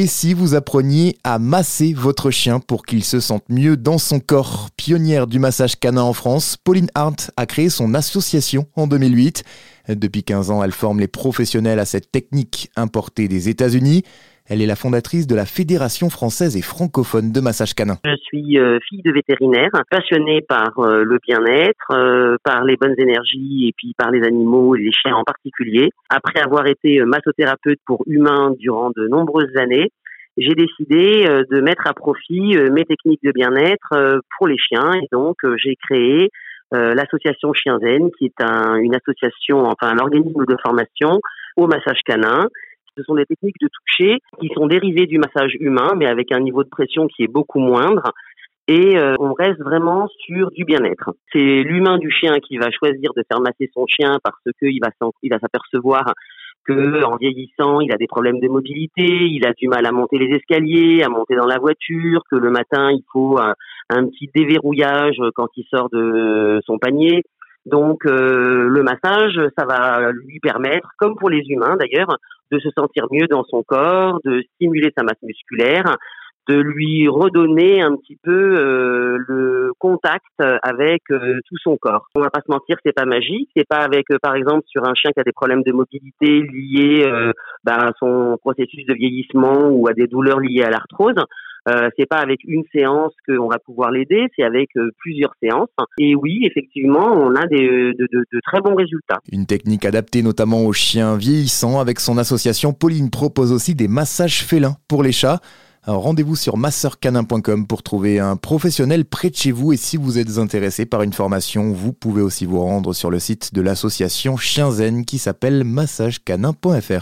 Et si vous appreniez à masser votre chien pour qu'il se sente mieux dans son corps? Pionnière du massage canin en France, Pauline Hart a créé son association en 2008. Depuis 15 ans, elle forme les professionnels à cette technique importée des États-Unis. Elle est la fondatrice de la Fédération française et francophone de massage canin. Je suis euh, fille de vétérinaire, passionnée par euh, le bien-être, euh, par les bonnes énergies et puis par les animaux et les chiens en particulier. Après avoir été massothérapeute pour humains durant de nombreuses années, j'ai décidé de mettre à profit mes techniques de bien-être pour les chiens et donc j'ai créé l'association Chien Zen, qui est un, une association, enfin un organisme de formation au massage canin ce sont des techniques de toucher qui sont dérivées du massage humain, mais avec un niveau de pression qui est beaucoup moindre. Et euh, on reste vraiment sur du bien-être. C'est l'humain du chien qui va choisir de faire masser son chien parce qu'il va s'apercevoir que en vieillissant, il a des problèmes de mobilité, il a du mal à monter les escaliers, à monter dans la voiture, que le matin il faut un, un petit déverrouillage quand il sort de son panier. Donc euh, le massage, ça va lui permettre, comme pour les humains d'ailleurs, de se sentir mieux dans son corps, de stimuler sa masse musculaire, de lui redonner un petit peu euh, le contact avec euh, tout son corps. On va pas se mentir, c'est pas magique. C'est pas avec, par exemple, sur un chien qui a des problèmes de mobilité liés ben, à son processus de vieillissement ou à des douleurs liées à l'arthrose. Euh, c'est pas avec une séance qu'on va pouvoir l'aider, c'est avec euh, plusieurs séances. Et oui, effectivement, on a des, de, de, de, très bons résultats. Une technique adaptée notamment aux chiens vieillissants. Avec son association, Pauline propose aussi des massages félins pour les chats. Rendez-vous sur masseurcanin.com pour trouver un professionnel près de chez vous et si vous êtes intéressé par une formation, vous pouvez aussi vous rendre sur le site de l'association Chien Zen qui s'appelle massagecanin.fr.